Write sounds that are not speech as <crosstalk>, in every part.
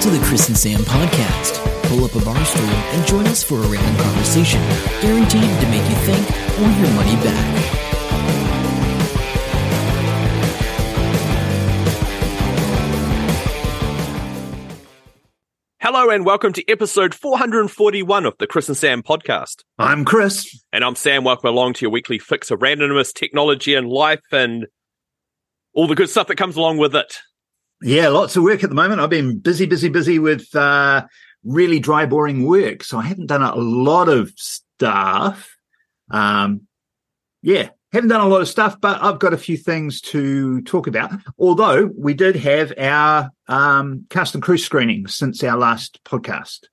Welcome to the Chris and Sam podcast. Pull up a bar stool and join us for a random conversation, guaranteed to make you think or your money back. Hello and welcome to episode 441 of the Chris and Sam podcast. I'm Chris. And I'm Sam. Welcome along to your weekly fix of randomness, technology, and life, and all the good stuff that comes along with it. Yeah, lots of work at the moment. I've been busy, busy, busy with uh, really dry, boring work. So I haven't done a lot of stuff. Um, yeah, haven't done a lot of stuff, but I've got a few things to talk about. Although we did have our um, cast and crew screening since our last podcast.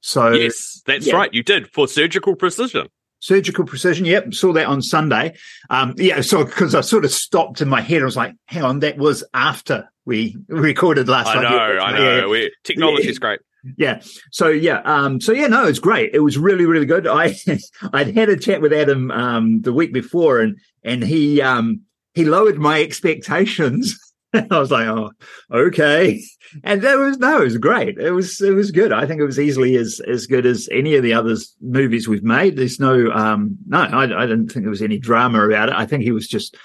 So yes, that's yeah. right. You did for surgical precision. Surgical precision. Yep. Saw that on Sunday. Um, yeah. So because I sort of stopped in my head, I was like, hang on, that was after we recorded last I know, Yeah, I know. yeah. We, technology is great. Yeah. So yeah. Um, so yeah, no, it's great. It was really, really good. I <laughs> I'd had a chat with Adam um the week before and and he um he lowered my expectations. <laughs> I was like, oh, okay. And that was no, it was great. It was it was good. I think it was easily as as good as any of the others movies we've made. There's no um no, I, I didn't think there was any drama about it. I think he was just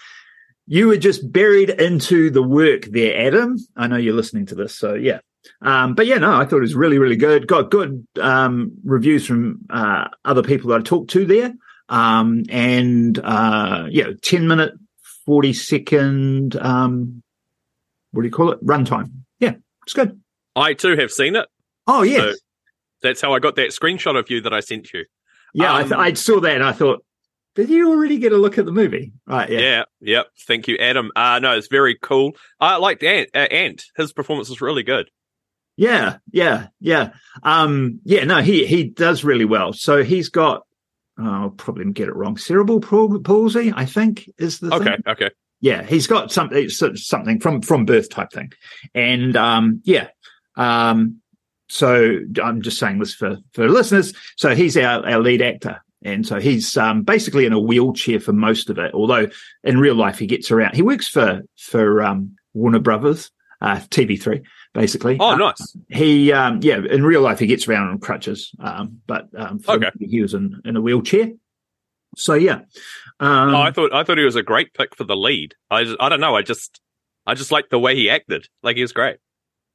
you were just buried into the work there, Adam. I know you're listening to this, so yeah. Um, but yeah, no, I thought it was really, really good. Got good um, reviews from uh, other people that I talked to there. Um, and uh, yeah, 10 minute, 40 second, um, what do you call it? Runtime. Yeah, it's good. I too have seen it. Oh, yes. So that's how I got that screenshot of you that I sent you. yeah, I, th- um, I saw that and I thought, did you already get a look at the movie? Right. Yeah. Yeah. Yep. Thank you, Adam. Uh, no, it's very cool. I liked Ant. Uh, Ant. His performance was really good. Yeah, yeah, yeah. Um, yeah, no, he he does really well. So he's got oh, I'll probably get it wrong. Cerebral palsy, I think, is the Okay. thing. Okay. Yeah, he's got something something from from birth type thing, and um, yeah. Um, so I'm just saying this for for listeners. So he's our our lead actor. And so he's um, basically in a wheelchair for most of it. Although in real life he gets around. He works for for um, Warner Brothers, uh, TV3, basically. Oh, Uh, nice. he um yeah in real life he gets around on crutches um but um Okay. he was in, in a wheelchair so yeah um oh, I thought I thought he was a great pick for the lead. I just, I don't know. I just I just liked the way he acted. Like he was great.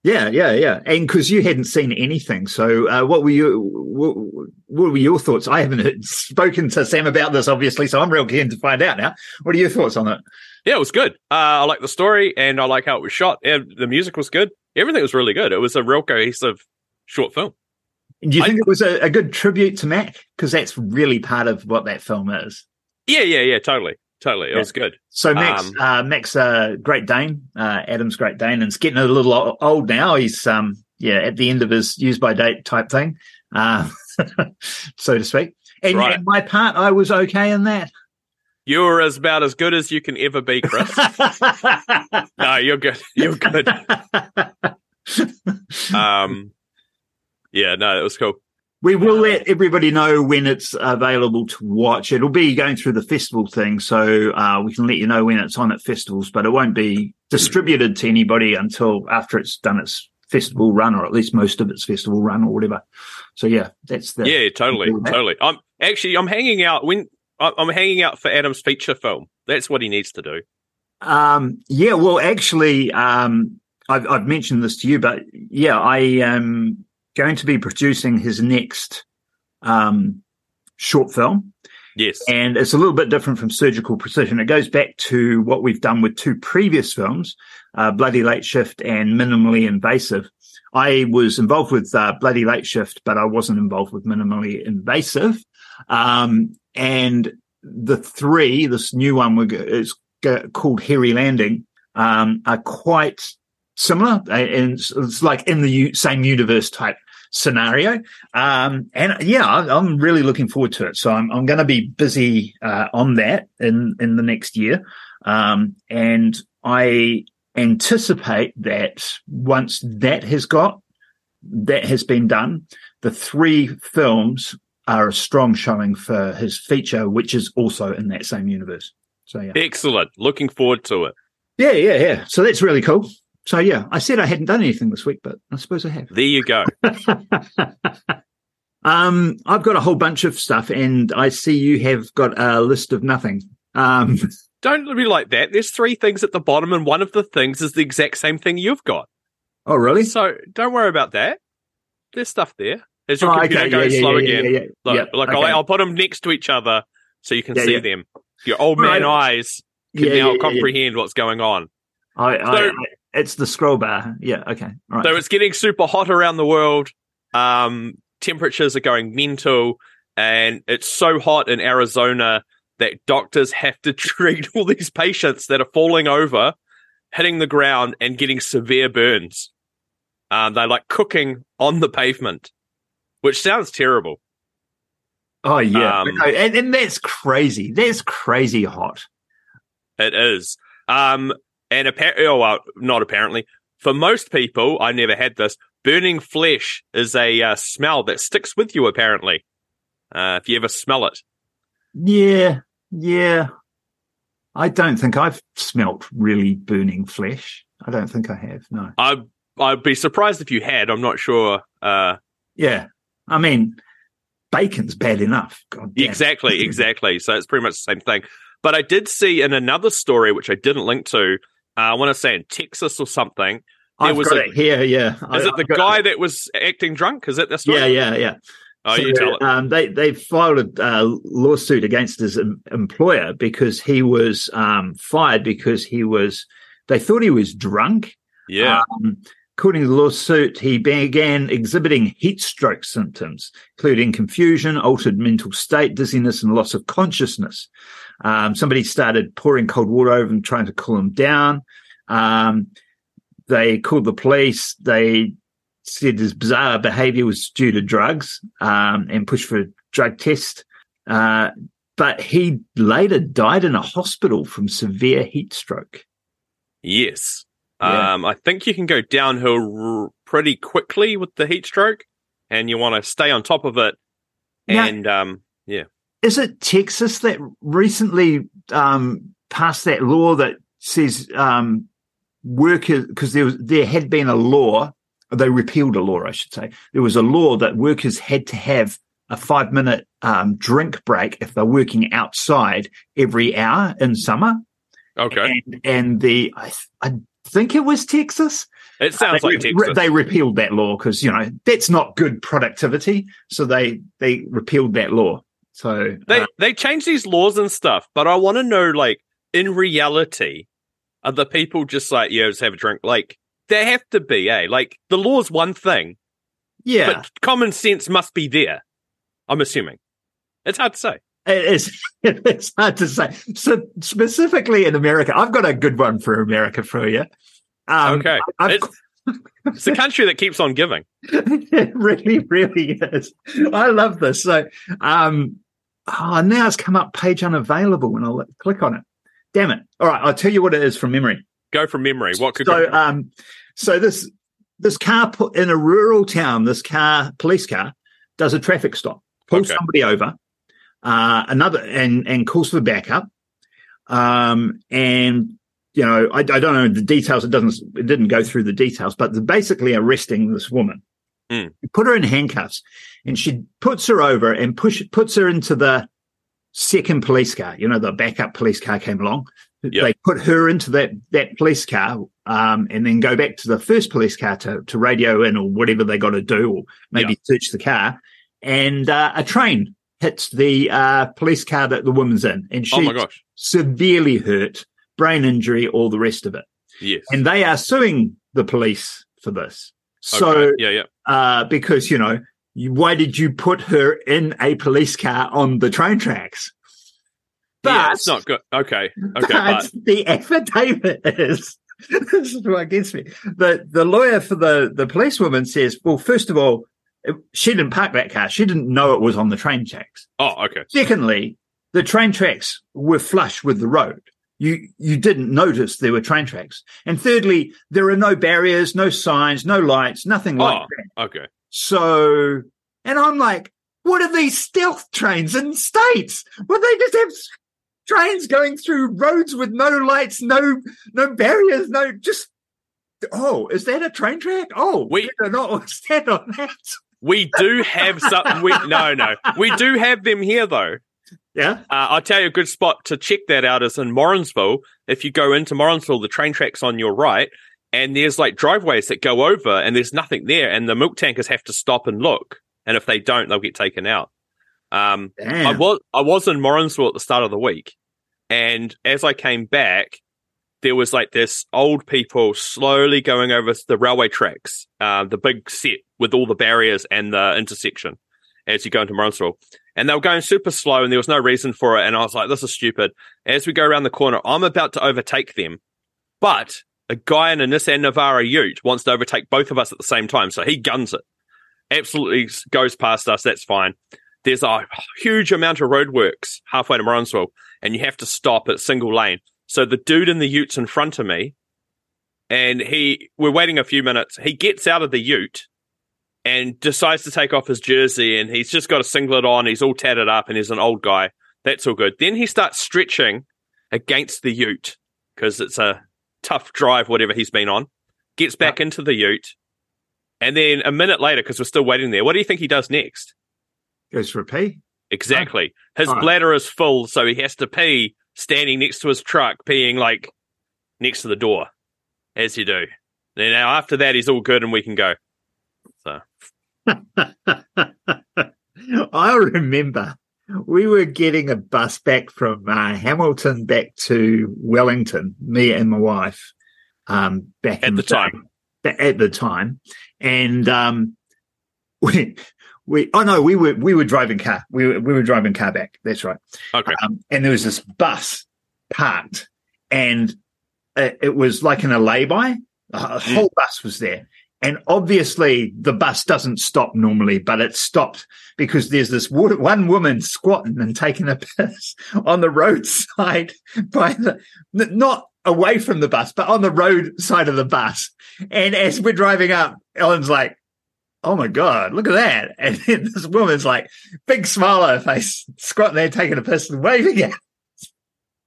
Yeah yeah yeah and because you hadn't seen anything so uh what were you what, what were your thoughts i haven't <laughs> spoken to sam about this obviously so i'm real keen to find out now what are your thoughts on it Yeah, it was good. Uh, I like the story and I like how it was shot. And the music was good. Everything was really good. It was a real cohesive short film. do you I- think it was a, a good tribute to mac because that's really part of what that film is Yeah, yeah, yeah. Totally, totally. It Yeah. was good. So Max, Um, uh, Max, uh, Great Dane, uh, Adam's Great Dane, and it's getting a little old now. He's, um, yeah, at the end of his use by date type thing, uh, <laughs> so to speak. And, Right. and my part, I was okay in that. You're as about as good as you can ever be, Chris. <laughs> no, you're good. You're good. <laughs> Um, yeah, no, it was cool. We will let everybody know when it's available to watch. It'll be going through the festival thing, so uh, we can let you know when it's on at festivals, but it won't be distributed to anybody until after it's done its festival run, or at least most of its festival run, or whatever. So yeah, that's the Yeah, totally, totally. I'm actually I'm hanging out when I- I'm hanging out for Adam's feature film. That's what he needs to do. Um, yeah, well, actually, um, I've, I've mentioned this to you, but yeah, I am going to be producing his next um, short film, Yes. and it's a little bit different from Surgical Precision. It goes back to what we've done with two previous films, uh, Bloody Late Shift and Minimally Invasive. I was involved with uh, Bloody Late Shift, but I wasn't involved with Minimally Invasive. Um, and the three, this new one we're, is called Hairy Landing, um, are quite similar. uh, And it's, like in the same universe type scenario. Um, and yeah, I- I'm really looking forward to it. So I'm, I'm going to be busy, uh, on that in, in the next year. Um, and I anticipate that once that has got, that has been done, the three films are a strong showing for his feature, which is also in that same universe. So yeah, Excellent. Looking forward to it. yeah, yeah, yeah. So that's really cool. So yeah, I said I hadn't done anything this week, but I suppose I have. There you go. <laughs> um, I've got a whole bunch of stuff, and I see you have got a list of nothing. Um, <laughs> Don't be like that. There's three things at the bottom, and one of the things is the exact same thing you've got. oh, really? So don't worry about that. There's stuff there. As your Oh, computer okay, goes yeah, slow yeah, again. yeah, yeah. Look, Yeah, look okay. I'll, I'll put them next to each other so you can see them. Your old Right. man eyes can now comprehend what's going on. I, I, So- I, it's the scroll bar. Yeah. Okay. All right. So it's getting super hot around the world. Um, temperatures are going mental, and it's so hot in Arizona that doctors have to <laughs> treat all these patients that are falling over, hitting the ground, and getting severe burns. Um, they're like cooking on the pavement, which sounds terrible. oh yeah. um, and, and that's crazy. That's crazy hot. It is. Um, and apparently, oh, well, not apparently. For most people, I never had this. Burning flesh is a uh, smell that sticks with you. Apparently, uh, if you ever smell it, Yeah. Yeah. I don't think I've smelt really burning flesh. I don't think I have. No. I I'd be surprised if you had. I'm not sure. Uh, Yeah. I mean, bacon's bad enough. Exactly, <laughs> exactly. So it's pretty much the same thing. But I did see in another story, which I didn't link to. Uh, I want to say in Texas or something. There I've was got a- it here. Yeah. Is I- it the guy that was acting drunk? Is it this? story? Yeah. Yeah. Yeah. Oh, So, you tell it. Um, they they filed a uh, lawsuit against his em- employer because he was um, fired because he was. They thought he was drunk. Yeah. Um, according to the lawsuit, he began exhibiting heat stroke symptoms, including confusion, altered mental state, dizziness, and loss of consciousness. Um, somebody started pouring cold water over him, trying to cool him down. Um, they called the police. They said his bizarre behavior was due to drugs um, and pushed for a drug test. Uh, but he later died in a hospital from severe heat stroke. Yes. Yeah. Um, I think you can go downhill r- pretty quickly with the heat stroke, and you want to stay on top of it. Now- And um, yeah, Is it Texas that recently um, passed that law that says um, workers because there was there had been a law they repealed a law I should say there was a law that workers had to have a five minute um, drink break if they're working outside every hour in summer okay. and, and the I, I think it was Texas It sounds they, like Texas. they repealed that law because you know that's not good productivity so they they repealed that law so They uh, they change these laws and stuff, but I want to know, like, in reality, are the people just like, yeah, just have a drink? Like, there have to be, eh? Like, the law's one thing, yeah but common sense must be there. I'm assuming. It's hard to say. It is. <laughs> It's hard to say. So specifically in America, I've got a good one for America for you. Um, okay, it's, it's the country that keeps on giving. <laughs> it really, really is. I love this. So, um, oh, now it's come up page unavailable when I click on it. Damn it! All right, I'll tell you what it is from memory. Go from memory. What could So, go- um, so this this car in a rural town, this car, police car, does a traffic stop, pulls Okay. somebody over, uh, another, and and calls for backup. Um, and you know, I, I don't know the details. It doesn't, it didn't go through the details, but they're basically arresting this woman, Hmm. put her in handcuffs, and she puts her over and push puts her into the second police car. You know, the backup police car came along. Yep. They put her into that that police car, um, and then go back to the first police car to to radio in or whatever they got to do, or maybe search the car. And uh, a train hits the uh, police car that the woman's in, and oh she's my gosh. severely hurt, brain injury, all the rest of it. Yes. And they are suing the police for this. So, Okay. yeah, yeah. uh, because you know, why did you put her in a police car on the train tracks? yeah, it's not good. Okay. <laughs> Okay. but But <laughs> the affidavit is <laughs> this is what gets me. The the lawyer for the the policewoman says, well, first of all, it- she didn't park that car. She didn't know it was on the train tracks. oh, okay. Secondly, the train tracks were flush with the road. You you didn't notice there were train tracks. And thirdly, there are no barriers, no signs, no lights, nothing like Oh. that. Okay. So, and I'm like, what are these stealth trains in states? Well, they just have trains going through roads with no lights, no no barriers, no just Oh, is that a train track? Oh, We- we not <laughs> stand on that. We do have some. We no, no. We do have them here though. Yeah. Uh, I'll tell you a good spot to check that out is in Morrinsville. If you go into Morrinsville, the train track's on your right, and there's like driveways that go over, and there's nothing there, and the milk tankers have to stop and look, and if they don't, they'll get taken out. Um, Damn. I was I was in Morrinsville at the start of the week, and as I came back, there was like this old people slowly going over the railway tracks, uh, the big set with all the barriers and the intersection as you go into Morrinsville. And they were going super slow, and there was no reason for it. And I was like, "This is stupid." As we go around the corner, I'm about to overtake them, but a guy in a Nissan Navara Ute wants to overtake both of us at the same time, so he guns it. Absolutely goes past us. That's fine there's a huge amount of roadworks halfway to Morrinsville, and you have to stop at single lane. So the dude in the Ute's in front of me, and he, we're waiting a few minutes. He gets out of the Ute and decides to take off his jersey, and he's just got a singlet on. He's all tatted up, and he's an old guy. That's all good. Then he starts stretching against the Ute because it's a tough drive, whatever he's been on. Gets back into the Ute, and then a minute later, because we're still waiting there, what do you think he does next? Goes for a pee. Exactly. His bladder is full, so he has to pee standing next to his truck, peeing like next to the door, as you do. And now after that, he's all good and we can go. So <laughs> I remember we were getting a bus back from uh, Hamilton back to Wellington, me and my wife, um, back At in the time. At the time, and um, <laughs> we we oh no, we were we were driving car. We were we were driving car back. That's right. okay, Um, and there was this bus parked, and it, it was like in a lay-by. A whole bus was there, and obviously the bus doesn't stop normally, but it stopped because there's this one woman squatting and taking a <laughs> piss on the roadside by the not away from the bus, but on the road side of the bus. And as we're driving up, Ellen's like. Oh my God, look at that. <laughs> And then this woman's like, big smile on her face, squatting there, taking a piss and waving it.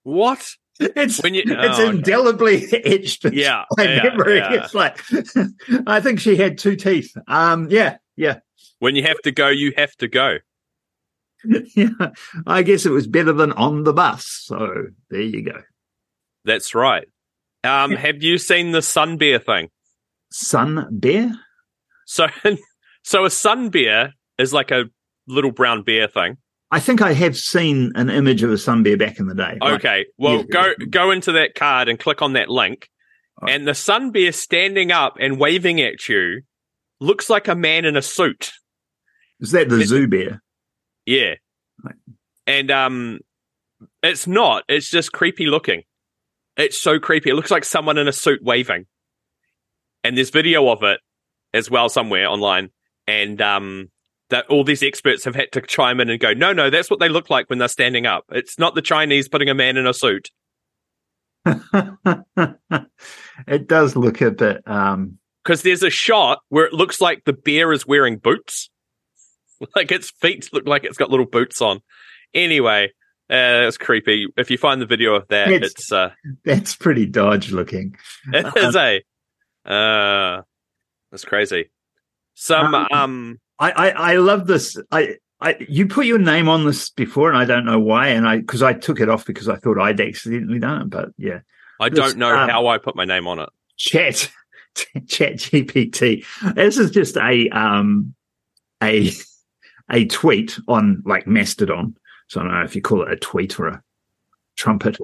what? It's When you- it's oh, indelibly <laughs> etched Yeah, my yeah, memory. yeah. It's like <laughs> I think she had two teeth. Um, yeah, yeah, When you have to go, you have to go. yeah. I guess it was better than on the bus. So there you go. That's right. Um, have you seen the sun bear thing? Sun bear. So, <laughs> so a sun bear is like a little brown bear thing. I think I have seen an image of a sun bear back in the day. Like, Okay. Well, Yeah. go go into that card and click on that link, Oh. and the sun bear standing up and waving at you looks like a man in a suit. is that the zoo bear? Yeah. Right. And um, it's not. It's just creepy looking. It's so creepy. It looks like someone in a suit waving. And there's video of it as well somewhere online. And um, that all these experts have had to chime in and go, no, no, that's what they look like when they're standing up. It's not the Chinese putting a man in a suit. <laughs> it does look a bit. Um, because there's a shot where it looks like the bear is wearing boots. <laughs> Like its feet look like it's got little boots on. Anyway, uh, it's creepy. If you find the video of that, It's- it's uh, <laughs> that's pretty dodge looking. it is a, uh, that's crazy. Some Um, um, I, I, I love this. I, I, you put your name on this before, and I don't know why. And I, because I took it off because I thought I'd accidentally done it. But yeah, I this, don't know um, how I put my name on it. Chat, <laughs> Chat GPT. This is just a, um, a, a tweet on like Mastodon. So I don't know if you call it a tweet or a trumpet.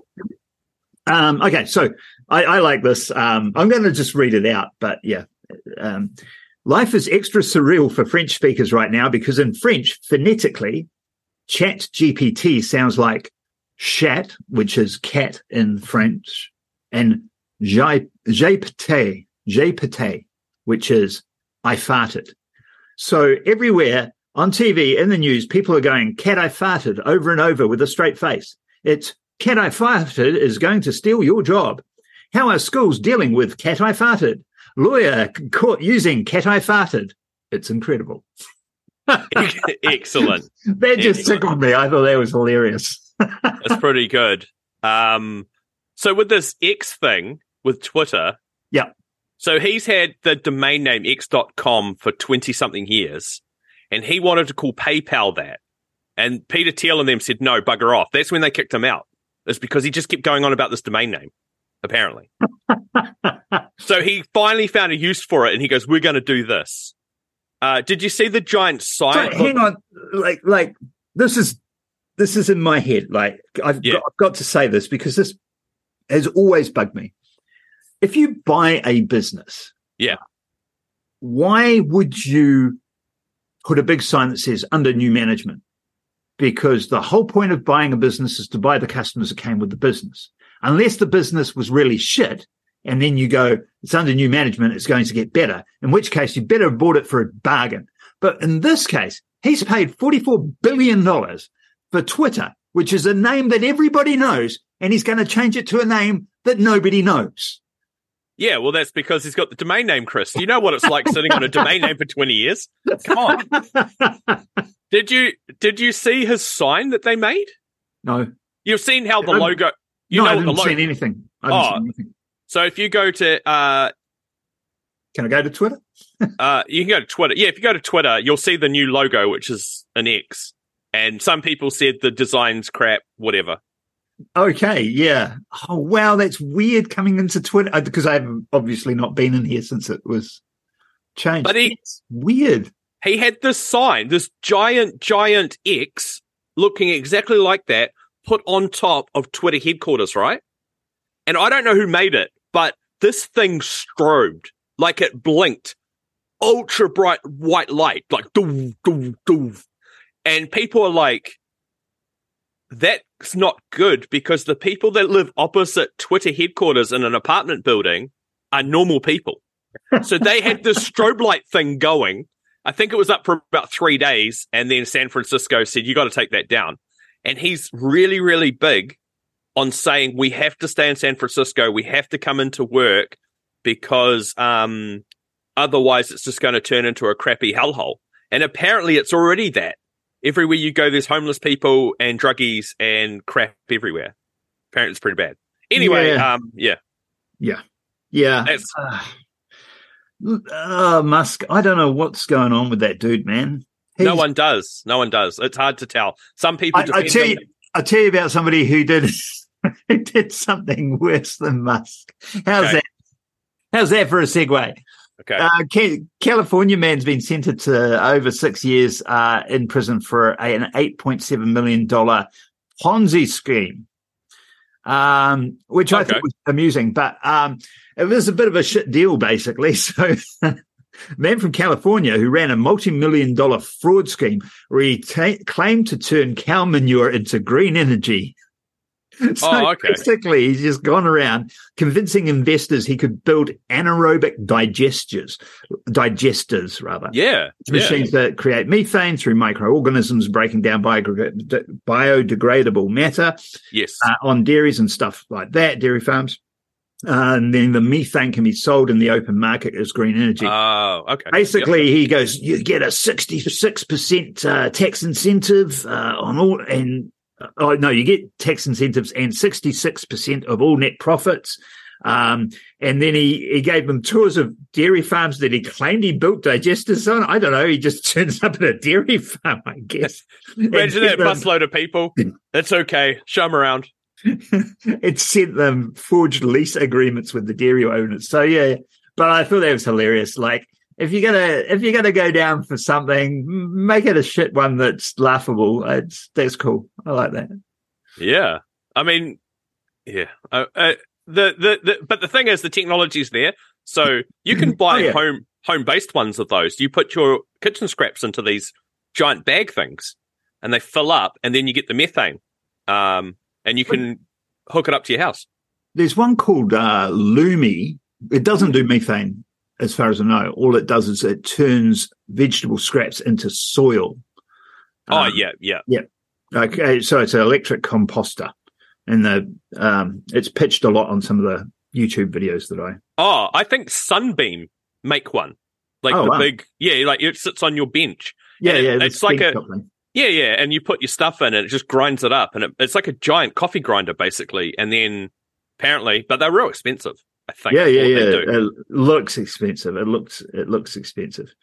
Um, okay, so I, I like this. Um, I'm going to just read it out, but yeah. Um, life is extra surreal for French speakers right now because in French, phonetically, chat GPT sounds like chat, which is cat in French, and pété, which is I farted. So everywhere on TV, in the news, people are going, cat I farted over and over with a straight face. It's cat I farted is going to steal your job. How are schools dealing with cat I farted? Lawyer caught using cat I farted. It's incredible. <laughs> Excellent. That just Excellent. tickled me. I thought that was hilarious. <laughs> That's pretty good. Um, so with this X thing with Twitter, Yeah. So he's had the domain name x.com for 20 something years and he wanted to call PayPal that. And Peter Thiel and them said, no, bugger off. That's when they kicked him out. It's because he just kept going on about this domain name, apparently. <laughs> so he finally found a use for it and he goes, we're going to do this. Uh, did you see the giant sign? So, hang on, like, like this is this is in my head. Like, I've, Yeah. got, I've got to say this because this has always bugged me. If you buy a business, Yeah. why would you put a big sign that says under new management? Because the whole point of buying a business is to buy the customers that came with the business. Unless the business was really shit, and then you go, it's under new management, it's going to get better. In which case, you better have bought it for a bargain. But in this case, he's paid $44 billion for Twitter, which is a name that everybody knows, and he's going to change it to a name that nobody knows. Yeah, well, that's because he's got the domain name, Chris. You know what it's like sitting on a domain name for 20 years. Come on. <laughs> Did you did you see his sign that they made? no, You've seen how the logo. You no, I know what haven't the seen logo. anything. I haven't Oh. seen anything. So if you go to uh Can I go to Twitter? <laughs> uh you can go to Twitter. Yeah, if you go to Twitter, you'll see the new logo, which is an X. And some people said the design's crap, whatever. Okay, yeah. Oh wow, that's weird coming into Twitter uh, because I've obviously not been in here since it was changed. But he- It's weird. He had this sign, this giant, giant X looking exactly like that, put on top of Twitter headquarters, right? And I don't know who made it, but this thing strobed, like it blinked, ultra bright white light, like doof, doof, doof. And people are like, that's not good because the people that live opposite Twitter headquarters in an apartment building are normal people. so they had this <laughs> strobe light thing going. I think it was up for about three days. And then San Francisco said, you got to take that down. And he's really, really big on saying we have to stay in San Francisco. We have to come into work because, um, otherwise it's just going to turn into a crappy hellhole. And apparently it's already that. Everywhere you go, there's homeless people and druggies and crap everywhere. Apparently it's pretty bad. Anyway, Yeah. um, yeah. Yeah. Yeah. Uh, uh, Musk, I don't know what's going on with that dude, man. No one does. No one does. It's hard to tell. Some people I, I tell you, I tell you about somebody who did <laughs> who did something worse than Musk. How's Okay. that? How's that for a segue? Okay. Uh, California man's been sentenced to over six years uh, in prison for a, an eight point seven million dollar Ponzi scheme, um, which I Okay. thought was amusing, but um, it was a bit of a shit deal, basically. <laughs> So. Man from California who ran a multi-million dollar fraud scheme where he ta- claimed to turn cow manure into green energy. <laughs> So Oh, okay. basically, he's just gone around convincing investors he could build anaerobic digesters, digesters rather, yeah. yeah. machines that create methane through microorganisms breaking down biodegradable matter Yes. uh, on dairies and stuff like that, dairy farms. Uh, and then the methane can be sold in the open market as green energy. Oh, okay. Basically, he goes, you get a 66% uh, tax incentive uh, on all, and oh, no, you get tax incentives and 66% of all net profits. Um, and then he, he gave them tours of dairy farms that he claimed he built digesters on. I don't know. He just <laughs> turns up at a dairy farm, I guess. Yep. Imagine that busload of people. It's okay. Show them around. <laughs> it sent them forged lease agreements with the dairy owners. So yeah, but I thought that was hilarious. Like, if you're gonna if you're gonna go down for something, make it a shit one that's laughable. It's that's cool. I like that. Yeah. I mean, yeah. Uh, uh, the, the the but the thing is, the technology's there, so <laughs> you can buy Oh, yeah. home home based ones of those. You put your kitchen scraps into these giant bag things, and they fill up, and then you get the methane, um, and you can hook it up to your house. There's one called uh, Lomi. It doesn't do methane, as far as I know. All it does is it turns vegetable scraps into soil. Oh Um, yeah, yeah. Okay, so it's an electric composter, and the um, it's pitched a lot on some of the YouTube videos that I. Oh, I think Sunbeam make one. Like Oh, the wow. big, yeah, like it sits on your bench. Yeah, yeah, it's like a- top thing. Yeah, yeah, and you put your stuff in, and it just grinds it up, and it, it's like a giant coffee grinder, basically. And then apparently, but they're real expensive. I think. Yeah, yeah, yeah. It looks expensive. It looks it looks expensive.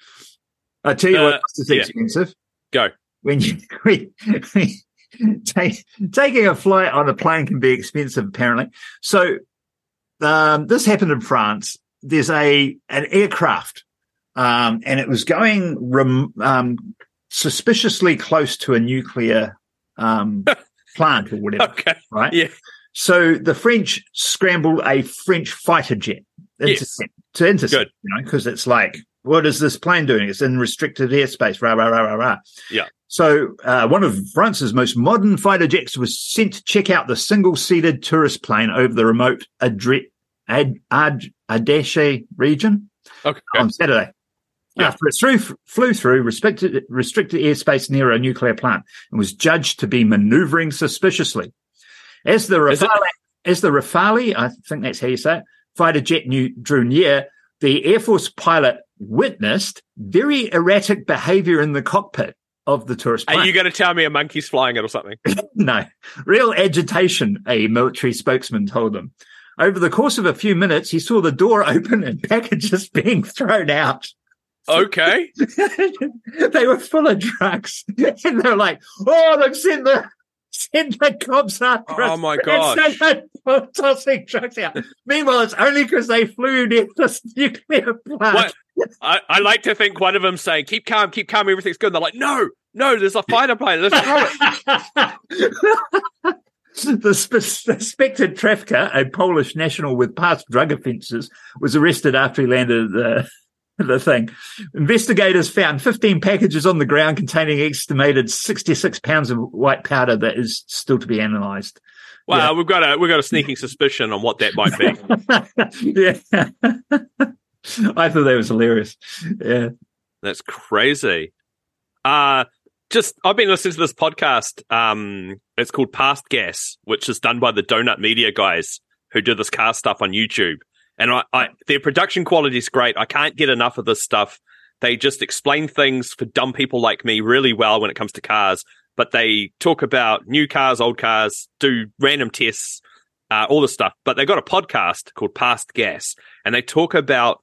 I tell you Uh, what is yeah. expensive. Go. When you <laughs> when, take, taking a flight on a plane can be expensive, apparently. So um, this happened in France. There's a an aircraft, um, and it was going rem, um, suspiciously close to a nuclear um, <laughs> plant or whatever Okay. right? Yeah. So the French scrambled a French fighter jet Yes. to intercept, Good. you know, because it's like, what is this plane doing? It's in restricted airspace, rah, rah, rah, rah, rah. Yeah. So uh, one of France's most modern fighter jets was sent to check out the single-seated tourist plane over the remote Adre- Ad- Ad- Ardèche region Okay. on Saturday. Yeah. After it through, flew through restricted, restricted airspace near a nuclear plant and was judged to be maneuvering suspiciously. As the Rafale, as the Rafale, I think that's how you say it, fighter jet new, drew near, the Air Force pilot witnessed very erratic behavior in the cockpit of the tourist plane. Are you going to tell me a monkey's flying it or something? <laughs> No, real agitation, a military spokesman told them. Over the course of a few minutes, he saw the door <laughs> open and packages being thrown out. Okay. <laughs> they were full of drugs. <laughs> And they're like, oh, they've sent the, sent the cops after us. Oh my god! gosh. so they're tossing drugs out. Meanwhile, it's only because they flew near this nuclear plant. I, I like to think one of them saying, keep calm, keep calm, everything's good. And they're like, no, no, there's a fighter plane. Let's throw <laughs> it. the suspected trafficker, a Polish national with past drug offences, was arrested after he landed the the thing. Investigators found 15 packages on the ground containing estimated 66 pounds of white powder that is still to be analysed. Well, Yeah. we've got a we've got a sneaking suspicion on what that might be. <laughs> yeah. <laughs> I thought that was hilarious. Yeah. That's crazy. Uh just I've been listening to this podcast. Um, it's called Past Gas, which is done by the Donut Media guys who do this car stuff on YouTube. And I, I their production quality is great. I can't get enough of this stuff. They just explain things for dumb people like me really well when it comes to cars. But they talk about new cars, old cars, do random tests, uh, all this stuff. But they got a podcast called Past Gas, and they talk about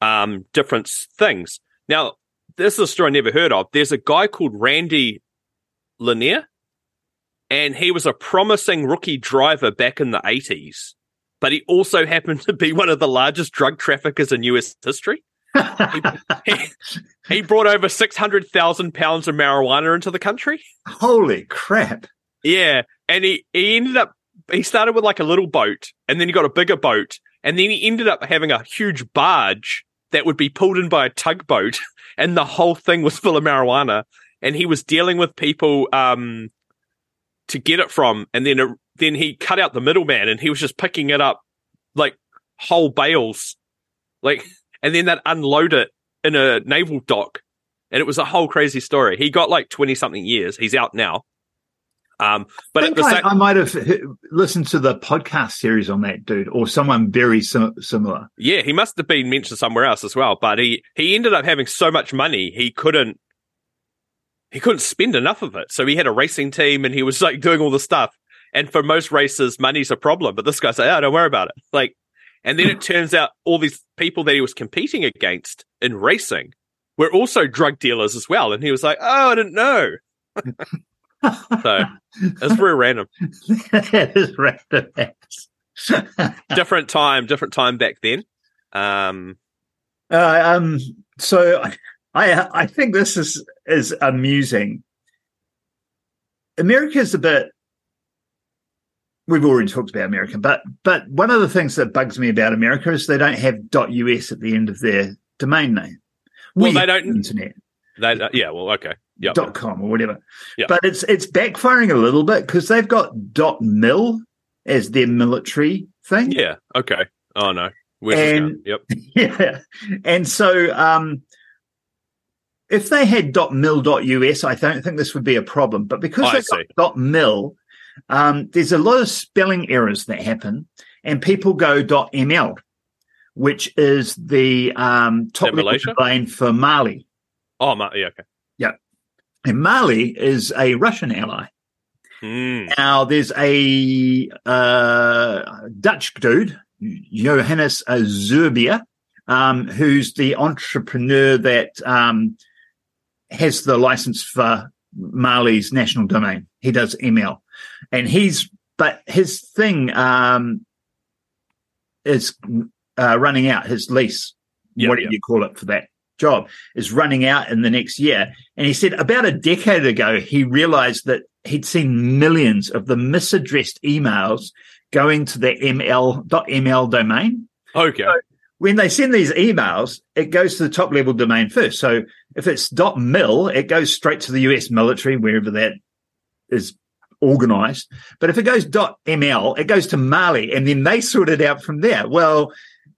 um, different things. Now, this is a story I never heard of. There's a guy called Randy Lanier, and he was a promising rookie driver back in the 80s, but he also happened to be one of the largest drug traffickers in US history. He, he <laughs> brought over 600,000 pounds of marijuana into the country. Holy crap. Yeah, and he, he ended up he started with like a little boat, and then he got a bigger boat, and then he ended up having a huge barge that would be pulled in by a tugboat, <laughs> and the whole thing was full of marijuana. And he was dealing with people um, to get it from, and then it, then he cut out the middleman, and he was just picking it up like whole bales, like, and then that unload it in a naval dock, and it was a whole crazy story. He got like twenty something years. He's out now. Um, but I I, same, I might have listened to the podcast series on that dude or someone very sim- similar. yeah, he must have been mentioned somewhere else as well. But he he ended up having so much money he couldn't he couldn't spend enough of it. So he had a racing team and he was like doing all the stuff. And for most races, money's a problem. But this guy said, "Oh, don't worry about it." Like, and then it <laughs> turns out all these people that he was competing against in racing were also drug dealers as well. And he was like, "Oh, I didn't know." <laughs> So it's very random. <laughs> that is random. Different time, different time back then. Um, Uh, um, so I I think this is is amusing. America is a bit. We've already talked about America, but but one of the things that bugs me about America is they don't have .us at the end of their domain name. Well, We they don't- internet. they, uh, yeah, well, okay, yeah, dot com or whatever. Yeah. But it's it's backfiring a little bit because they've got dot mil as their military thing. yeah, okay. Oh no, where's And- Yep. <laughs> Yeah. And so um if they had .mil.us, I don't think this would be a problem. But because I they've got .mil, um, there's a lot of spelling errors that happen, and people go .ml, which is the um, top level domain for Mali. Oh, my, yeah, okay. Yeah. And Mali is a Russian ally. Mm. Now, there's a uh, Dutch dude Johannes Zuurbier, um, who's the entrepreneur that um, has the license for Mali's national domain. He does ML, and he's but his thing um, is uh, running out. His lease, Yep, do yep. you call it for that job, is running out in the next year. And he said about a decade ago, he realized that he'd seen millions of the misaddressed emails going to the ML .ml domain Okay. when they send these emails, it goes to the top level domain first. So if it's .mil, it goes straight to the US military, wherever that is organized. But if it goes .ml, it goes to Mali and then they sort it out from there. Well,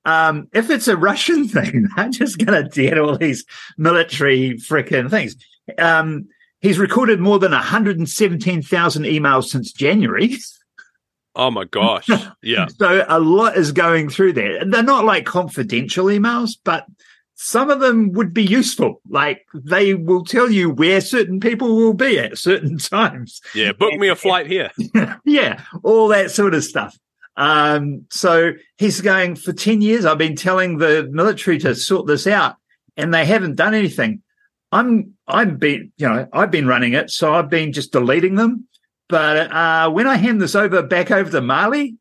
um, if it's a Russian <laughs> thing, they're just going to dead all these military frickin' things. Um, he's recorded more than 117,000 emails since January. <laughs> Oh my gosh. <laughs> Yeah. So a lot is going through there. And they're not like confidential emails, but some of them would be useful. Like they will tell you where certain people will be at certain <laughs> times. Yeah. Book me a flight here. <laughs> yeah, all that sort of stuff. Um, so he's going for 10 years. I've been telling the military to sort this out and they haven't done anything. I'm, I've been, you know, I've been running it. So I've been just deleting them. But, uh, when I hand this over back over to Mali,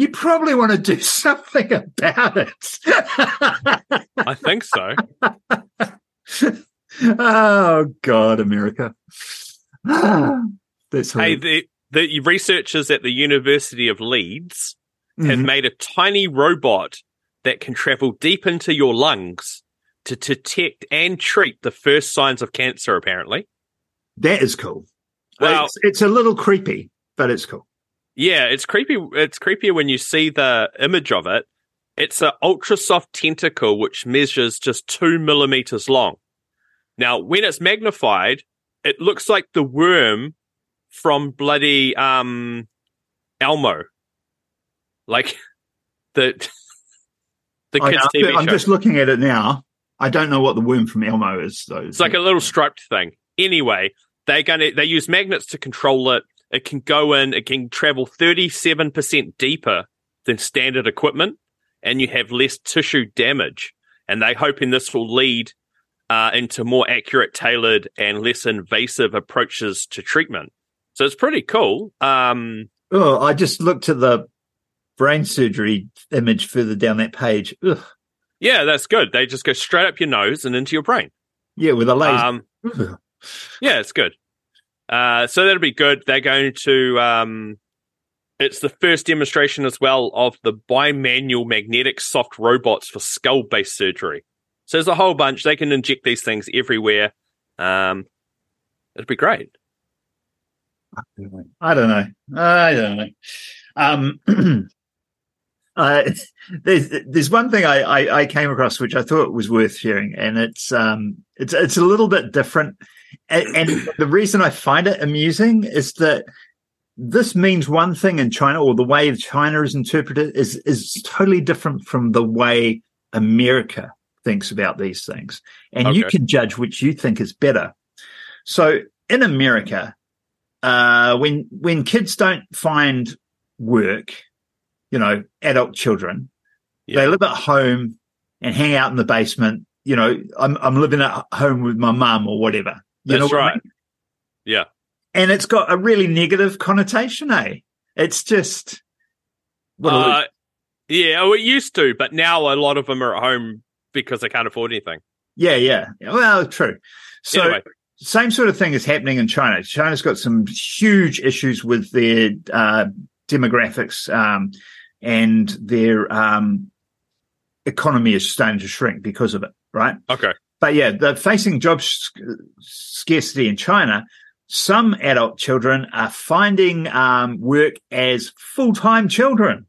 you probably want to do <laughs> something about it. I think so. <laughs> oh God, America. <sighs> That's Hey, the, the researchers at the University of Leeds have Mhm. made a tiny robot that can travel deep into your lungs to detect and treat the first signs of cancer, apparently. that is cool. Well- it's, it's a little creepy, but it's cool. Yeah, it's creepy. It's creepier when you see the image of it. It's an ultra soft tentacle which measures just two millimeters long. Now, when it's magnified, it looks like the worm from bloody um Elmo, like <laughs> the the I, kids' am TV show. just looking at it now. I don't know what the worm from Elmo is, though. It's like a little striped thing. Anyway, they're gonna they use magnets to control it. It can go in, it can travel 37% deeper than standard equipment, and you have less tissue damage. And they're hoping this will lead uh, into more accurate, tailored, and less invasive approaches to treatment. So it's pretty cool. Um, oh, I just looked at the brain surgery image further down that page. Ugh. yeah, that's good. They just go straight up your nose and into your brain. Yeah, with a laser. Um, Yeah, it's good. Uh, so that'll be good. They're going to. Um, it's the first demonstration as well of the bimanual magnetic soft robots for skull based surgery. So there's a whole bunch. They can inject these things everywhere. Um, it'd be great. I don't know. I don't know. Um, <clears throat> uh, there's there's one thing I, I, I came across which I thought was worth sharing, and it's um it's it's a little bit different, and, and the reason I find it amusing is that this means one thing in China, or the way China is interpreted is is totally different from the way America thinks about these things, and you can judge which you think is better. So in America, uh, when when kids don't find work, you know, adult children, Yeah. they live at home and hang out in the basement. You know, I'm I'm living at home with my mum or whatever. You That's what I right. mean? Yeah. And it's got a really negative connotation, eh? It's just Uh, yeah, well, it used to, but now a lot of them are at home because they can't afford anything. yeah, yeah. Well, true. So anyway, same sort of thing is happening in China. China's got some huge issues with their uh, demographics, um, and their um, economy is starting to shrink because of it, right? okay. But yeah, they're facing job sc- scarcity in China. Some adult children are finding um, work as full time children.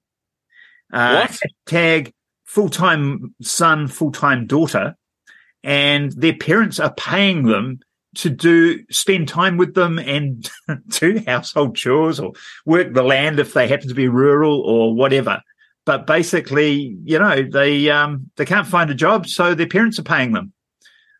Uh, What? Hashtag full time son, full time daughter. And their parents are paying them to do spend time with them and <laughs> do household chores or work the land if they happen to be rural or whatever. But basically, you know, they um, they can't find a job, so their parents are paying them.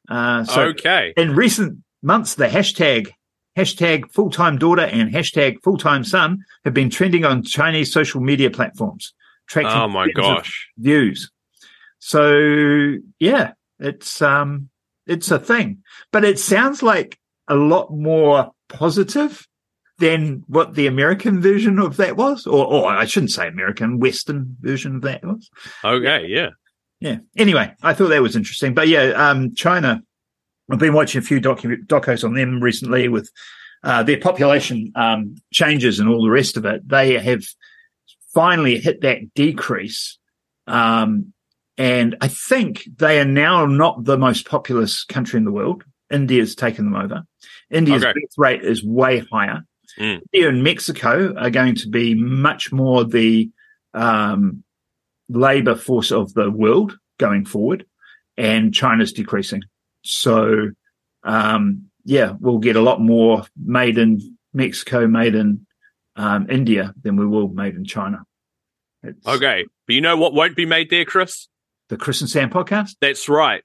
Uh, so okay. in recent months, the hashtag hashtag full time daughter and hashtag full time son have been trending on Chinese social media platforms. attracting Oh my gosh. views. So yeah, it's um it's a thing. But it sounds like a lot more positive than what the American version of that was. Or or I shouldn't say American, Western version of that was. Okay, yeah. Yeah. Anyway, I thought that was interesting. But yeah, um China I've been watching a few docu- docos on them recently with uh, their population um, changes and all the rest of it. They have finally hit that decrease. Um, and I think they are now not the most populous country in the world. India's taken them over. India's Okay. birth rate is way higher. Mm. India and Mexico are going to be much more the um, labor force of the world going forward, and China's decreasing. So, um, yeah, we'll get a lot more made in Mexico, made in um, India than we will made in China. It's Okay. But you know what won't be made there, Chris? The Chris and Sam podcast. That's right.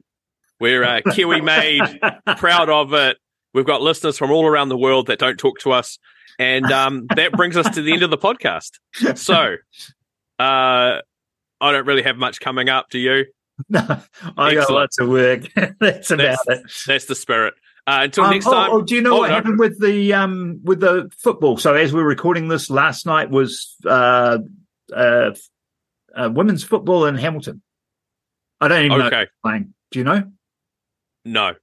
We're uh, <laughs> Kiwi made, proud of it. We've got listeners from all around the world that don't talk to us. And um, that brings us to the end of the podcast. So, uh, I don't really have much coming up. Do you? <laughs> no, I got lots of work. <laughs> That's about That's- it. That's the spirit. Uh, until Um, next oh, time. oh, do you know Oh, what no. happened with the um with the football? So as we're recording this, last night was uh uh, uh women's football in Hamilton. I don't even know Okay. who's playing. Do you know? No.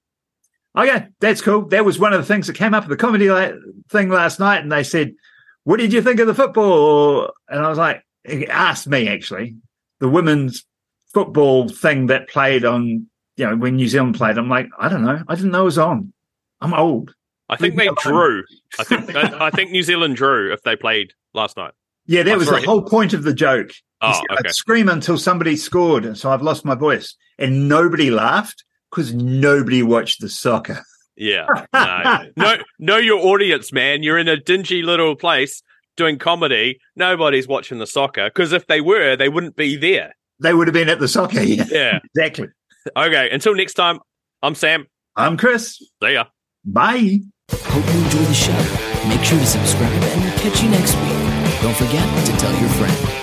Okay, that's cool. That was one of the things that came up at the comedy la- thing last night, and they said, "What did you think of the football?" And I was like, asked me actually the women's football thing that played on, you know, when New Zealand played. I'm like, I don't know, I didn't know it was on. I'm old. I think they drew. I think I, I think New Zealand drew if they played last night. Yeah, that Oh, was sorry. the whole point of the joke. You Oh, see, okay. I'd scream until somebody scored, and so I've lost my voice, and nobody laughed because nobody watched the soccer. Yeah. <laughs> No. no. Know your audience, man. You're in a dingy little place doing comedy. Nobody's watching the soccer because if they were, they wouldn't be there. They would have been at the soccer. <laughs> Yeah, Yeah. exactly. Okay. Until next time, I'm Sam. I'm Chris. See ya. Bye. Hope you enjoy the show. Make sure to subscribe and we'll catch you next week. Don't forget to tell your friend.